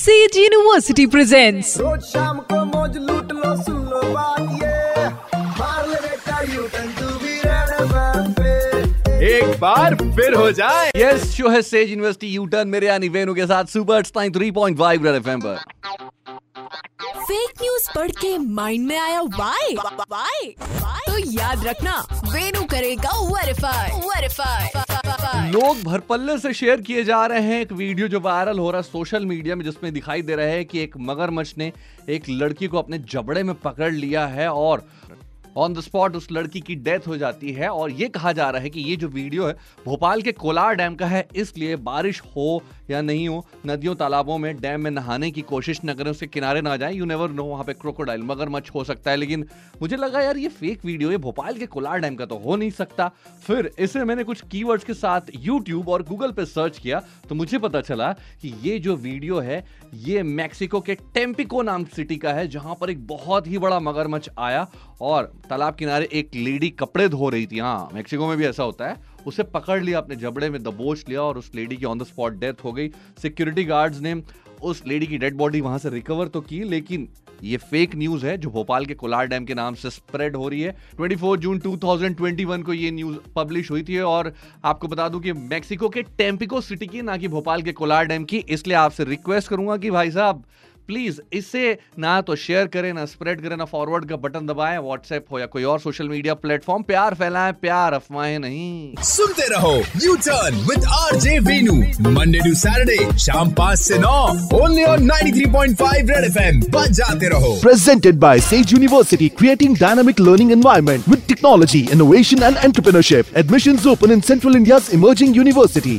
Says university presents रोज शाम को मौज लूट लो सुन लो बात ये। मार ले बेटा U turn to be red एक बार फिर हो जाए। यस शो है सेज यूनिवर्सिटी यू टर्न मेरे यानी वेनु के साथ super point five Red FM पर। फेक न्यूज़ पढ़ के माइंड में आया वाई वाई तो याद रखना वेनु करेगा वेरीफाई वेरीफाई लोग भरपल्ले से शेयर किए जा रहे हैं। एक वीडियो जो वायरल हो रहा है सोशल मीडिया में, जिसमें दिखाई दे रहा है कि एक मगरमच्छ ने एक लड़की को अपने जबड़े में पकड़ लिया है और ऑन द स्पॉट उस लड़की की डेथ हो जाती है और ये कहा जा रहा है कि ये जो वीडियो है, भोपाल के कोलार डैम का है, इसलिए बारिश हो या नहीं हो, नदियों, तालाबों में, डैम में नहाने की कोशिश न करें, उसके किनारे ना जाएँ यू नेवर नो वहाँ पे क्रोकोडाइल मगरमच्छ हो सकता है, लेकिन मुझे लगा यार ये फेक वीडियो है भोपाल के कोलार डैम का तो हो नहीं सकता। फिर इसे मैंने कुछ कीवर्ड्स के साथ यूट्यूब और गूगल पे सर्च किया तो मुझे पता चला कि ये जो वीडियो है, ये मैक्सिको के टेम्पिको नाम सिटी का है, जहाँ पर एक बहुत ही बड़ा मगरमच्छ आया और तालाब किनारे एक लेडी कपड़े धो रही थी हाँ मैक्सिको में भी ऐसा होता है। उसे पकड़ लिया अपने जबड़े में, दबोच लिया और उस लेडी की ऑन द स्पॉट डेथ हो गई। सिक्योरिटी गार्ड्स ने उस लेडी की डेड बॉडी वहाँ से रिकवर तो की, लेकिन ये फेक न्यूज़ है जो भोपाल के कोलार डैम के नाम से स्प्रेड हो रही है। 24 जून 2021 को ये न्यूज़ पब्लिश हुई थी और आपको बता दूँ कि मैक्सिको के टेम्पिको सिटी की, ना कि भोपाल के कोलार डैम की, इसलिए आपसे रिक्वेस्ट करूँगा कि भाई साहब प्लीज़ इसे ना तो शेयर करें ना स्प्रेड करें ना फॉरवर्ड का बटन दबाए व्हाट्सएप हो या कोई और सोशल मीडिया प्लेटफॉर्म प्यार फैलाएँ प्यार अफवाहें नहीं। सुनते रहो U turn with R J Venu Monday to Saturday शाम पाँच ऐसी नौ only on ninety three point जाते रहो। Presented by Sage University creating dynamic learning environment with technology innovation and entrepreneurship admission open in central India emerging university